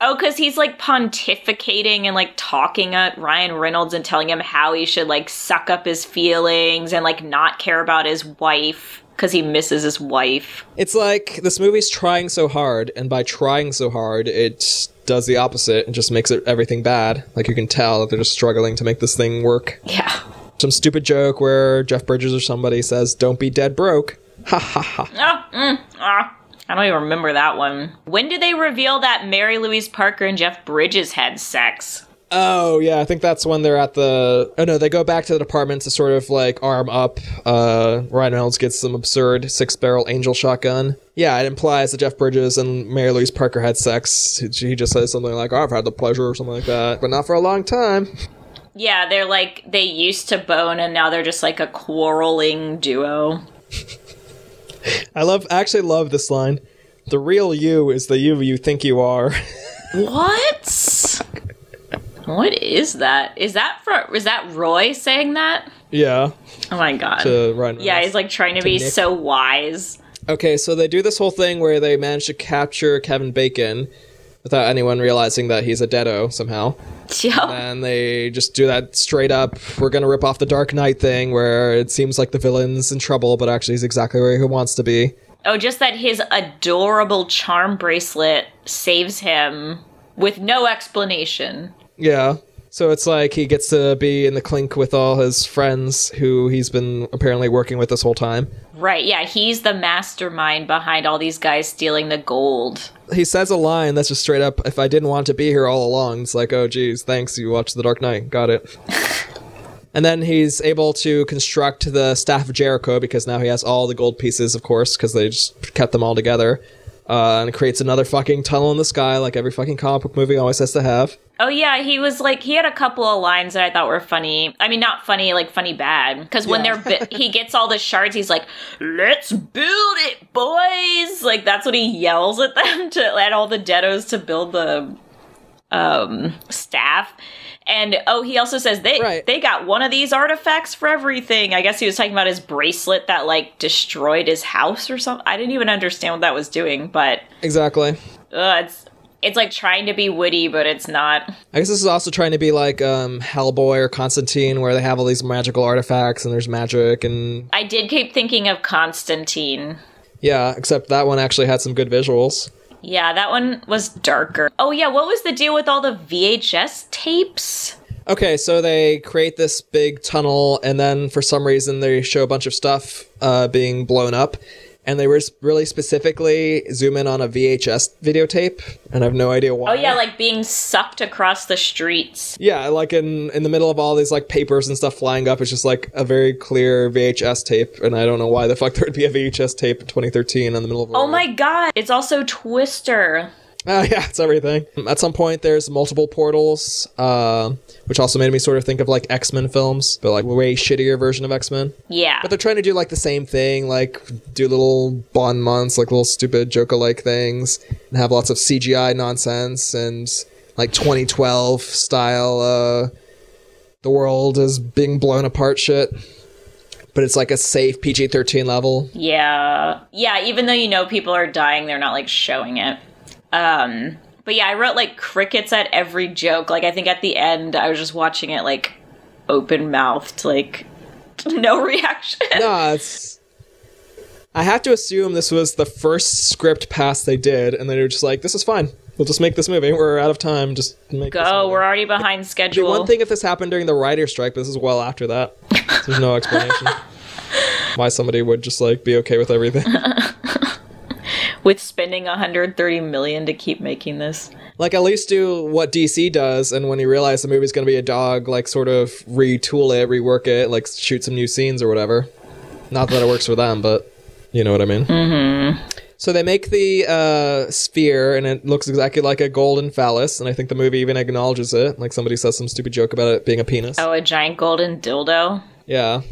Oh, because he's like pontificating and like talking at Ryan Reynolds and telling him how he should like suck up his feelings and like not care about his wife because he misses his wife. it's like this movie's trying so hard, and by trying so hard, it does the opposite and just makes it everything bad. Like you can tell that they're just struggling to make this thing work. Yeah. some stupid joke where Jeff Bridges or somebody says, "Don't be dead broke." Ha ha ha. Oh, mm, ah. I don't even remember that one. When did they reveal that Mary Louise Parker and Jeff Bridges had sex? Oh yeah, I think that's when they're at the. Oh no, they go back to the department to sort of like arm up. Uh, Ryan Reynolds gets some absurd six barrel angel shotgun. Yeah, it implies that Jeff Bridges and Mary Louise Parker had sex. He just says something like, oh, "I've had the pleasure" or something like that, but not for a long time. Yeah, they're like, they used to bone and now they're just like a quarreling duo. I love, I actually love this line. The real you is the you you think you are. What? What is that? Is that for is that Roy saying that? yeah, Oh my god. to Ryan. Yeah, he's like trying to, be Nick. so wise. Okay, so they do this whole thing where they manage to capture Kevin Bacon without anyone realizing that he's a deado somehow. Yo. And they just do that straight up, we're gonna rip off the Dark Knight thing where it seems like the villain's in trouble, but actually he's exactly where he wants to be. Oh, just that his adorable charm bracelet saves him with no explanation. Yeah. So it's like he gets to be in the clink with all his friends who he's been apparently working with this whole time. Right, yeah, he's the mastermind behind all these guys stealing the gold. He says a line that's just straight up, if I didn't want to be here all along, it's like, oh geez, thanks, you watched The Dark Knight. Got it. And then he's able to construct the Staff of Jericho because now he has all the gold pieces, of course, because they just kept them all together. Uh, and creates another fucking tunnel in the sky, like every fucking comic book movie always has to have. Oh yeah, he was like he had a couple of lines that I thought were funny. I mean, not funny, like funny bad. Because when Yeah. they're bi- he gets all the shards, he's like, "Let's build it, boys!" Like that's what he yells at them to at all the deados to build the um staff. And oh, he also says they Right. they got one of these artifacts for everything. I guess he was talking about his bracelet that like destroyed his house or something. I didn't even understand what that was doing, but Exactly. uh, it's It's like trying to be witty, but it's not. I guess this is also trying to be like um, Hellboy or Constantine, where they have all these magical artifacts and there's magic and I did keep thinking of Constantine. yeah. Except that one actually had some good visuals. Yeah, that one was darker. Oh, yeah, what was the deal with all the VHS tapes? Okay, so they create this big tunnel, and then for some reason they show a bunch of stuff uh, being blown up, and they were really specifically zoom in on a VHS videotape, and I have no idea why. Oh, yeah, like being sucked across the streets. Yeah, like in in the middle of all these like papers and stuff flying up, it's just like a very clear VHS tape, and I don't know why the fuck there would be a VHS tape in 2013 in the middle of. Oh my god, it's also Twister. Oh yeah, it's everything. At some point, there's multiple portals, uh, which also made me sort of think of like X Men films, but like way shittier version of X Men. Yeah. But they're trying to do like the same thing, like do little bon mots, like little stupid Joker like things, and have lots of CGI nonsense and like 2012 style. Uh, the world is being blown apart shit. But it's like a safe PG 13 level. Yeah. Yeah, even though you know people are dying, they're not like showing it. Um but yeah, I wrote like crickets at every joke. Like I think at the end I was just watching it like open mouthed, like no reaction. No, it's. I have to assume this was the first script pass they did, and they were just like, "This is fine. We'll just make this movie. We're out of time. Just make this Go, movie." we're already behind It'd be schedule. one thing if this happened during the writer's strike, but this is well after that. There's no explanation why somebody would just like be okay with everything. With spending 130 million to keep making this. like at least do what DC does, and when you realize the movie's going to be a dog, like sort of retool it, rework it, like shoot some new scenes or whatever. Not that it works for them, but you know what I mean. Mm-hmm. So they make the uh, sphere, and it looks exactly like a golden phallus, and I think the movie even acknowledges it. Like somebody says some stupid joke about it being a penis. Oh, a giant golden dildo. Yeah.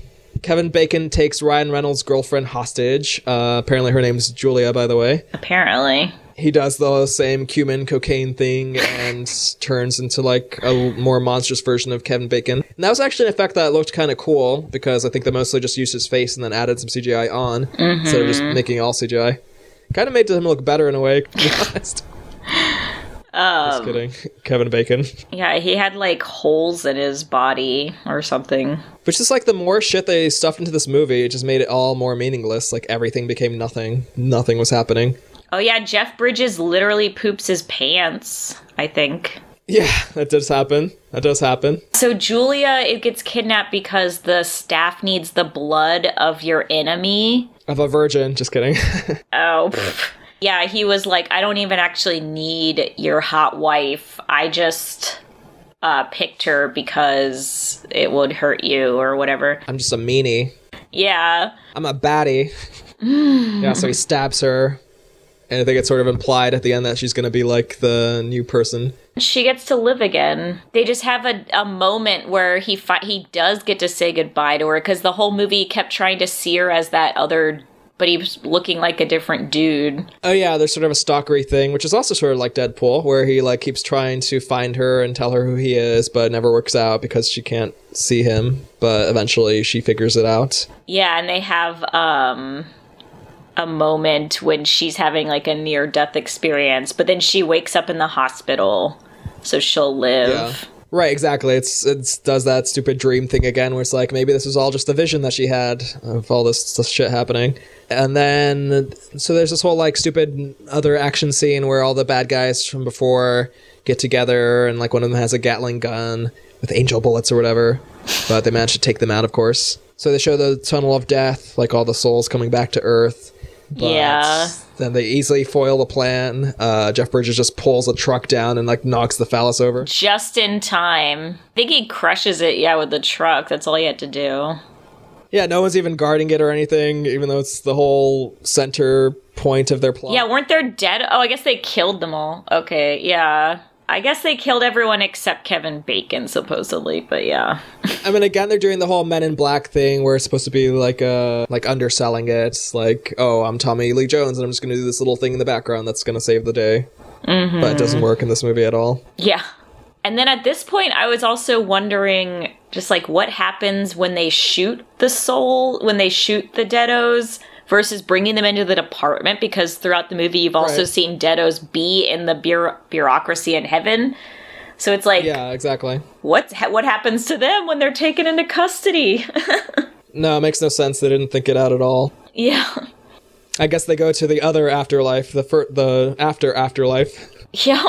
Kevin Bacon takes Ryan Reynolds' girlfriend hostage. Uh, apparently, her name's Julia, by the way. Apparently. He does the same cumin cocaine thing and turns into like a more monstrous version of Kevin Bacon. And that was actually an effect that looked kind of cool because I think they mostly just used his face and then added some CGI on instead of just making it all CGI. Kind of made him look better in a way, to be honest. just um, kidding. Kevin Bacon. Yeah, he had like holes in his body or something. Which is like the more shit they stuffed into this movie, it just made it all more meaningless. Like everything became nothing. Nothing was happening. Oh yeah, Jeff Bridges literally poops his pants, I think. Yeah, that does happen. That does happen. So Julia it gets kidnapped because the staff needs the blood of your enemy. Of a virgin. Just kidding. Oh. Yeah, he was like, I don't even actually need your hot wife. I just uh, picked her because it would hurt you or whatever. I'm just a meanie. Yeah. I'm a baddie. yeah, so he stabs her. And I think it's sort of implied at the end that she's going to be like the new person. She gets to live again. They just have a, a moment where he fi- he does get to say goodbye to her because the whole movie kept trying to see her as that other, but he was looking like a different dude. Oh yeah, there's sort of a stalkery thing, which is also sort of like Deadpool, where he like keeps trying to find her and tell her who he is, but it never works out because she can't see him. But eventually, she figures it out. Yeah, and they have um a moment when she's having like a near death experience, but then she wakes up in the hospital, so she'll live. Yeah. Right, exactly. It's it's does that stupid dream thing again, where it's like maybe this was all just a vision that she had of all this, this shit happening, and then so there's this whole like stupid other action scene where all the bad guys from before get together, and like one of them has a Gatling gun with angel bullets or whatever, but they manage to take them out, of course. So they show the tunnel of death, like all the souls coming back to Earth. But Yeah. Then they easily foil the plan. Uh, Jeff Bridges just pulls a truck down and like knocks the phallus over. Just in time. I think he crushes it, yeah, with the truck. That's all he had to do. Yeah, no one's even guarding it or anything, even though it's the whole center point of their plot. Yeah, weren't there dead? Oh, I guess they killed them all. Okay, yeah. I guess they killed everyone except Kevin Bacon, supposedly, but yeah. I mean, again, they're doing the whole Men in Black thing, where it's supposed to be like uh like underselling it, like, oh, I'm Tommy Lee Jones, and I'm just gonna do this little thing in the background that's gonna save the day. Mm-hmm. But it doesn't work in this movie at all. Yeah. And then at this point, I was also wondering just like what happens when they shoot the soul, when they shoot the deados. Versus bringing them into the department because throughout the movie you've also Right. seen Deados be in the bureau- bureaucracy in heaven. So it's like Yeah, exactly. what what happens to them when they're taken into custody? No, it makes no sense. They didn't think it out at all. yeah. I guess they go to the other afterlife, the fir- the after afterlife. Yeah.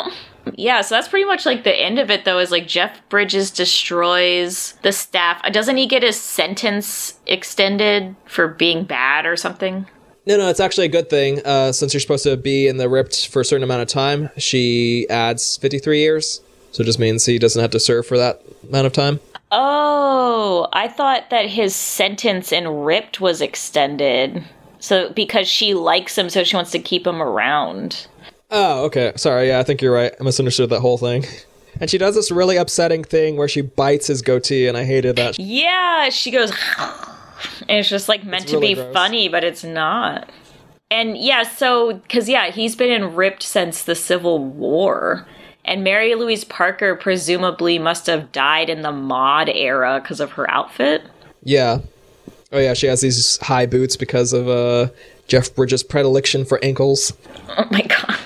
Yeah, so that's pretty much like the end of it though, is like Jeff Bridges destroys the staff. Uh, Doesn't he get his sentence extended for being bad or something? No, no, it's actually a good thing. Uh, since you're supposed to be in the Ript for a certain amount of time, she adds 53 years. So it just means he doesn't have to serve for that amount of time. Oh, I thought that his sentence in Ripped was extended. So because she likes him, so she wants to keep him around. Oh, okay. Sorry, yeah, I think you're right. I misunderstood that whole thing. And she does this really upsetting thing where she bites his goatee, and I hated that. Yeah, she goes, and it's just like meant It's to really be gross. funny, but it's not. And yeah, so because yeah, he's been in Ripped since the Civil War, and Mary Louise Parker presumably must have died in the mod era because of her outfit. Yeah. Oh yeah, she has these high boots because of uh, Jeff Bridges' predilection for ankles. Oh my god.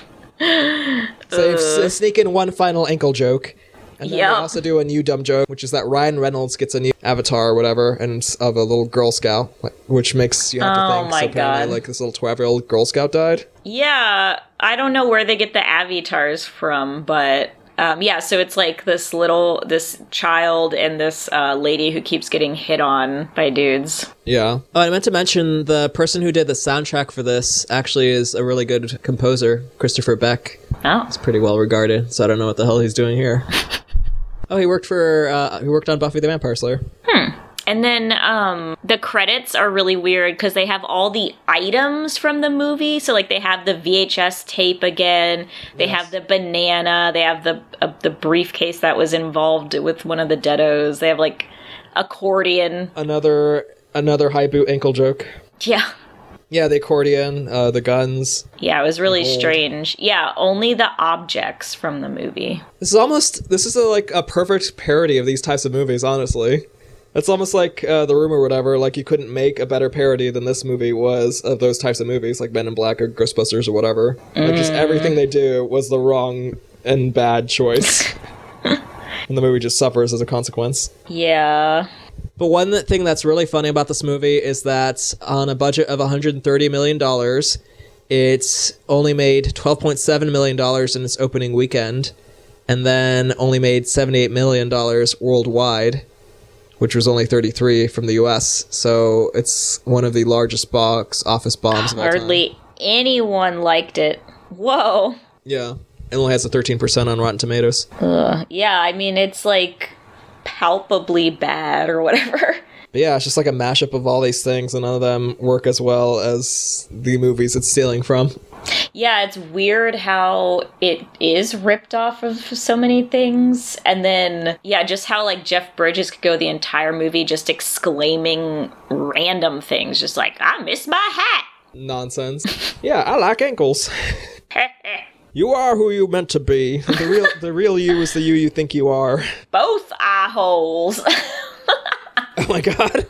So s- uh. sneak in one final ankle joke. And then Yep. they also do a new dumb joke, which is that Ryan Reynolds gets a new avatar or whatever, and it's of a little Girl Scout, which makes you have Oh to think. my so apparently, God. like this little twelve-year-old Girl Scout died. Yeah, I don't know where they get the avatars from, but um, yeah, so it's like this little this child and this uh, lady who keeps getting hit on by dudes. Yeah. Oh, I meant to mention the person who did the soundtrack for this actually is a really good composer, Christopher Beck. Oh, It's Pretty well regarded, so I don't know what the hell he's doing here. oh, he worked for uh, he worked on Buffy the Vampire Slayer. And then um, the credits are really weird because they have all the items from the movie. So like they have the VHS tape again, they Yes. have the banana, they have the uh, the briefcase that was involved with one of the Deados. They have like accordion. Another another high boot ankle joke. Yeah. Yeah, the accordion, uh, the guns. Yeah, it was really strange. Yeah, only the objects from the movie. This is almost this is a, like a perfect parody of these types of movies. Honestly, it's almost like uh, the room or whatever. Like you couldn't make a better parody than this movie was of those types of movies, like Men in Black or Ghostbusters or whatever. Like just everything they do was the wrong and bad choice, and the movie just suffers as a consequence. Yeah. But one thing that's really funny about this movie is that on a budget of 130 million dollars, it's only made 12.7 million dollars in its opening weekend, and then only made 78 million dollars worldwide, which was only 33 from the U.S. So it's one of the largest box office bombs of all time. Hardly anyone liked it. Whoa. Yeah, it only has a 13% on Rotten Tomatoes. Ugh. Yeah, I mean, it's like palpably bad or whatever. But yeah, it's just like a mashup of all these things, and none of them work as well as the movies it's stealing from. Yeah, it's weird how it is ripped off of so many things. And then, yeah, just how like Jeff Bridges could go the entire movie just exclaiming random things, just like, I miss my hat. nonsense. Yeah, I like ankles. You are who you meant to be. The real the real you is the you you think you are. Both eye holes. Oh my god.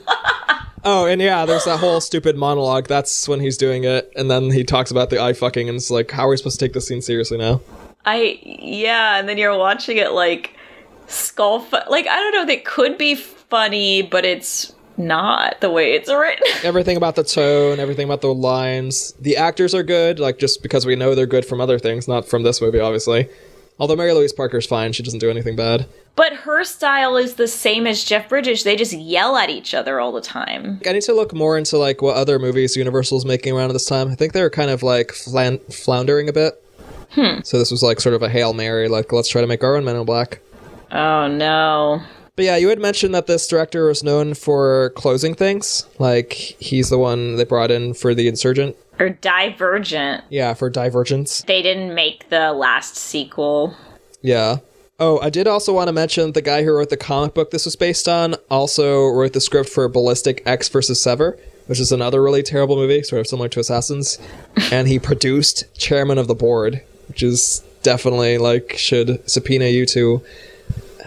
Oh, and yeah, there's that whole stupid monologue. That's when he's doing it, and then he talks about the eye fucking, and it's like, how are we supposed to take this scene seriously now? I, yeah, and then you're watching it like skull, fu- like, I don't know, they could be funny, but it's not the way it's written. Everything about the tone, everything about the lines. The actors are good, like just because we know they're good from other things, not from this movie, obviously. Although Mary Louise Parker's fine, she doesn't do anything bad. But her style is the same as Jeff Bridges. They just yell at each other all the time. I need to look more into like what other movies Universal's making around this time. I think they were kind of like flan- floundering a bit. Hmm. So this was like sort of a hail mary, like let's try to make our own Men in Black. Oh no. But yeah, you had mentioned that this director was known for closing things. Like he's the one they brought in for the Insurgent. Or Divergent. Yeah, for Divergence. They didn't make the last sequel. Yeah. Oh, I did also want to mention the guy who wrote the comic book this was based on also wrote the script for Ballistic Ecks versus Sever, which is another really terrible movie, sort of similar to Assassins. and he produced Chairman of the Board, which is definitely like should subpoena you to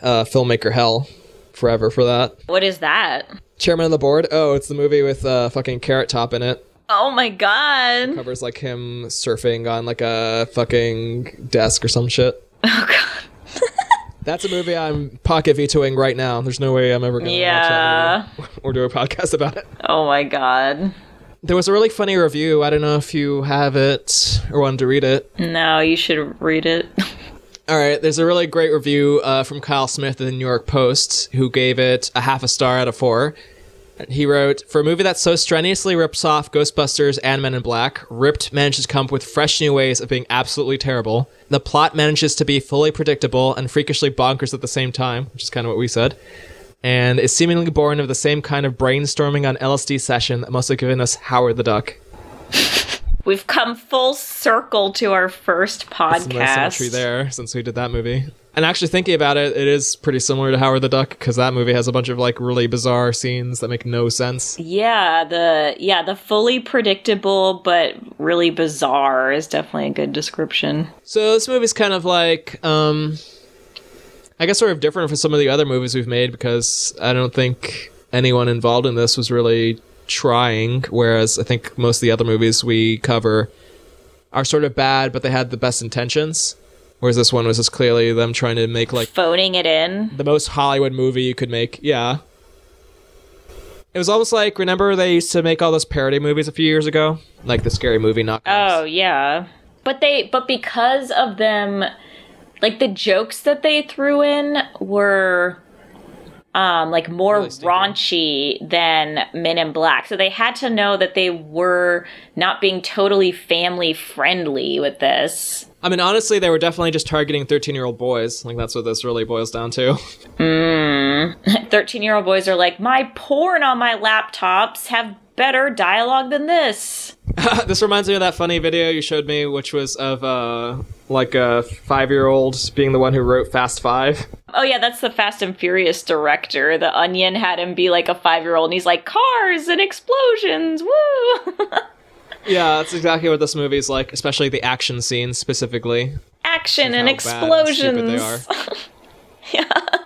uh, filmmaker hell forever for that. What is that? Chairman of the Board? Oh, it's the movie with uh, fucking Carrot Top in it. Oh my god. Covers like him surfing on like a fucking desk or some shit. Oh god. That's a movie I'm pocket vetoing right now. There's no way I'm ever gonna Yeah. watch that movie or do a podcast about it. Oh my god. There was a really funny review. I don't know if you have it or wanted to read it. No, you should read it. All right, there's a really great review uh, from Kyle Smith of the New York Post, who gave it a half a star out of four. He wrote, For a movie that so strenuously rips off Ghostbusters and Men in Black, Ripped manages to come up with fresh new ways of being absolutely terrible. The plot manages to be fully predictable and freakishly bonkers at the same time, which is kind of what we said, and is seemingly born of the same kind of brainstorming on LSD session that must have given us Howard the Duck. We've come full circle to our first podcast. symmetry there since we did that movie. And actually thinking about it, it is pretty similar to Howard the Duck because that movie has a bunch of like really bizarre scenes that make no sense. Yeah, the yeah, the fully predictable but really bizarre is definitely a good description. So this movie's kind of like, um, I guess sort of different from some of the other movies we've made because I don't think anyone involved in this was really trying. Whereas I think most of the other movies we cover are sort of bad, but they had the best intentions. Whereas this one was just clearly them trying to make like Phoning it in. the most Hollywood movie you could make. Yeah. It was almost like remember they used to make all those parody movies a few years ago, like the scary movie knockoffs. Oh yeah. But they but because of them like the jokes that they threw in were um like more Really raunchy than Men in Black. So they had to know that they were not being totally family friendly with this. I mean, honestly, they were definitely just targeting thirteen-year-old boys. Like that's what this really boils down to. 13 year old boys are like, my porn on my laptops have better dialogue than this. this reminds me of that funny video you showed me, which was of uh, like a five-year-old being the one who wrote Fast Five. Oh, yeah, that's the Fast and Furious director. The Onion had him be like a five year old, and he's like, cars and explosions, woo! Yeah, that's exactly what this movie's like, especially the action scenes specifically. Action and How bad and stupid explosions. they are.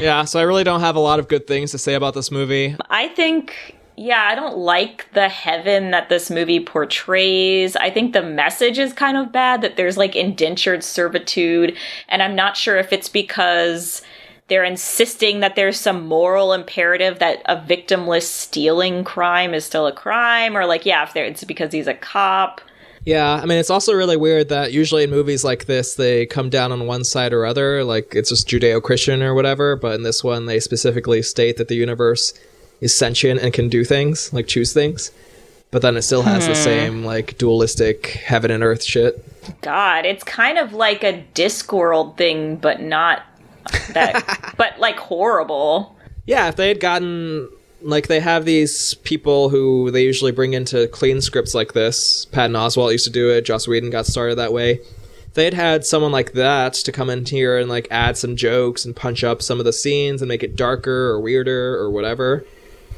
Yeah, so I really don't have a lot of good things to say about this movie. I think, yeah, I don't like the heaven that this movie portrays. I think the message is kind of bad that there's like indentured servitude, and I'm not sure if it's because they're insisting that there's some moral imperative that a victimless stealing crime is still a crime, or like, yeah, if it's because he's a cop. Yeah, I mean, it's also really weird that usually in movies like this, they come down on one side or other, like it's just Judeo Christian or whatever, but in this one, they specifically state that the universe is sentient and can do things, like choose things. But then it still has the hmm. same, like, dualistic heaven and earth shit. God, it's kind of like a Discworld thing, but not that, but like horrible. Yeah, if they had gotten like they have these people who they usually bring into clean scripts like this. Patton Oswalt used to do it. Joss Whedon got started that way. If They had had someone like that to come in here and like add some jokes and punch up some of the scenes and make it darker or weirder or whatever.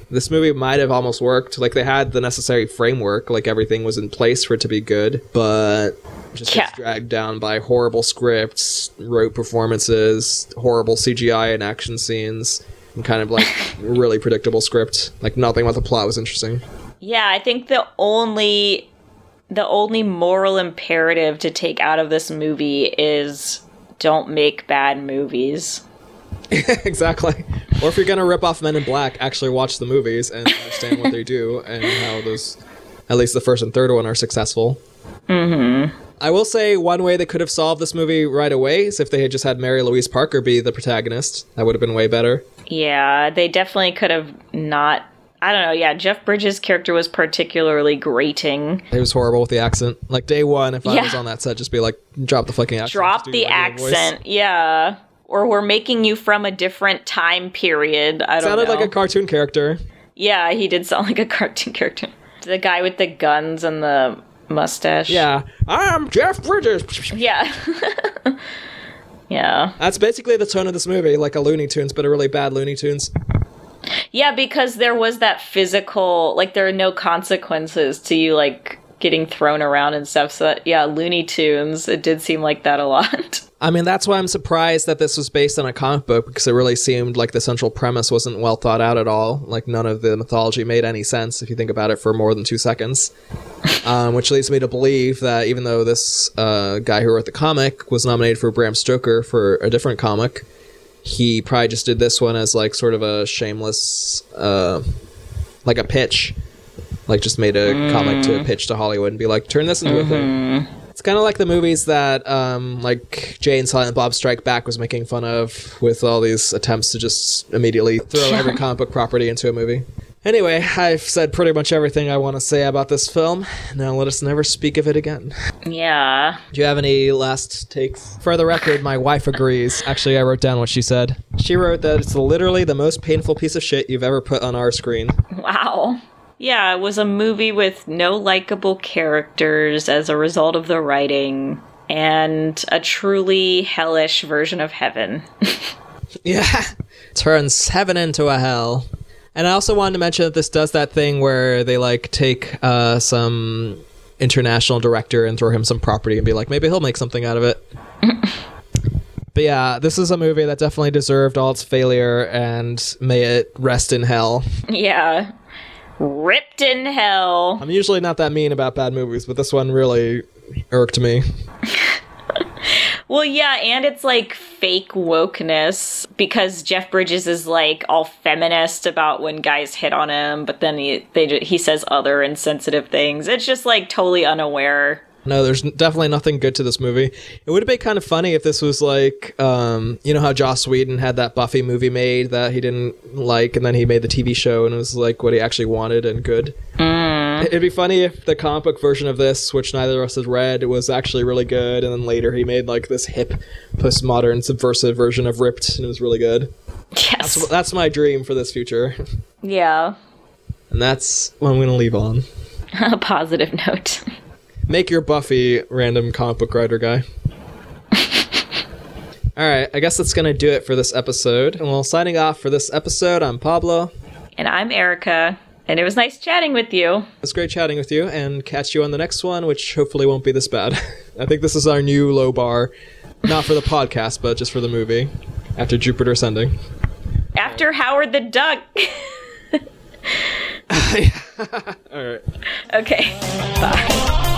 This movie might have almost worked. Like they had the necessary framework, like everything was in place for it to be good, but just Yeah. dragged down by horrible scripts, rote performances, horrible CGI and action scenes, and kind of like really predictable script. Like nothing about the plot was interesting. Yeah, I think the only the only moral imperative to take out of this movie is don't make bad movies. exactly. Or if you're gonna rip off Men in Black, actually watch the movies and understand what they do and how those, at least the first and third one, are successful. Mm-hmm. I will say one way they could have solved this movie right away is if they had just had Mary Louise Parker be the protagonist. That would have been way better. Yeah, they definitely could have not I don't know, yeah, Jeff Bridges' character was particularly grating. It was horrible with the accent. Like day one, if I was on that set, just be like, drop the fucking accent. Drop the accent, yeah. Or we're making you from a different time period. I don't know. Sounded know. like a cartoon character. yeah, he did sound like a cartoon character. The guy with the guns and the mustache. Yeah, I'm Jeff Bridges. Yeah. yeah. That's basically the tone of this movie, like a Looney Tunes, but a really bad Looney Tunes. Yeah, because there was that physical, like, there are no consequences to you, like, getting thrown around and stuff. So that, yeah, Looney Tunes. It did seem like that a lot. I mean, that's why I'm surprised that this was based on a comic book because it really seemed like the central premise wasn't well thought out at all. Like, none of the mythology made any sense if you think about it for more than two seconds. Um, which leads me to believe that even though this uh, guy who wrote the comic was nominated for Bram Stoker for a different comic, he probably just did this one as like sort of a shameless, uh, like a pitch. Like, just made a comic to a pitch to Hollywood and be like, turn this into a thing. It's kind of like the movies that, um, like Jay and Silent Bob Strike Back was making fun of, with all these attempts to just immediately throw every comic book property into a movie. Anyway, I've said pretty much everything I want to say about this film. Now let us never speak of it again. yeah. Do you have any last takes? For the record, my wife agrees. Actually, I wrote down what she said. She wrote that it's literally the most painful piece of shit you've ever put on our screen. Wow. Yeah, it was a movie with no likable characters as a result of the writing, and a truly hellish version of heaven. Yeah. Turns heaven into a hell. And I also wanted to mention that this does that thing where they like take uh, some international director and throw him some property and be like, maybe he'll make something out of it. but yeah, this is a movie that definitely deserved all its failure and may it rest in hell. yeah. Ripped in hell. I'm usually not that mean about bad movies, but this one really irked me. Well, yeah, and it's like fake wokeness because Jeff Bridges is like all feminist about when guys hit on him, but then he they he says other insensitive things. It's just like totally unaware. No, there's definitely nothing good to this movie. It would have been kind of funny if this was like, um, you know how Joss Whedon had that Buffy movie made that he didn't like, and then he made the TV show and it was like what he actually wanted and good. It'd be funny if the comic book version of this, which neither of us has read, was actually really good, and then later he made like this hip, postmodern, subversive version of Ripped, and it was really good. Yes. So that's my dream for this future, yeah. and that's what I'm gonna leave on. A positive note. Make your Buffy random comic book writer guy. All right, I guess that's gonna do it for this episode. And well, signing off for this episode, I'm Pablo. And I'm Erica, and it was nice chatting with you. It was great chatting with you, and catch you on the next one, which hopefully won't be this bad. I think this is our new low bar, not for the podcast, but just for the movie. After Jupiter Ascending. After Howard the Duck. All right. okay. Bye.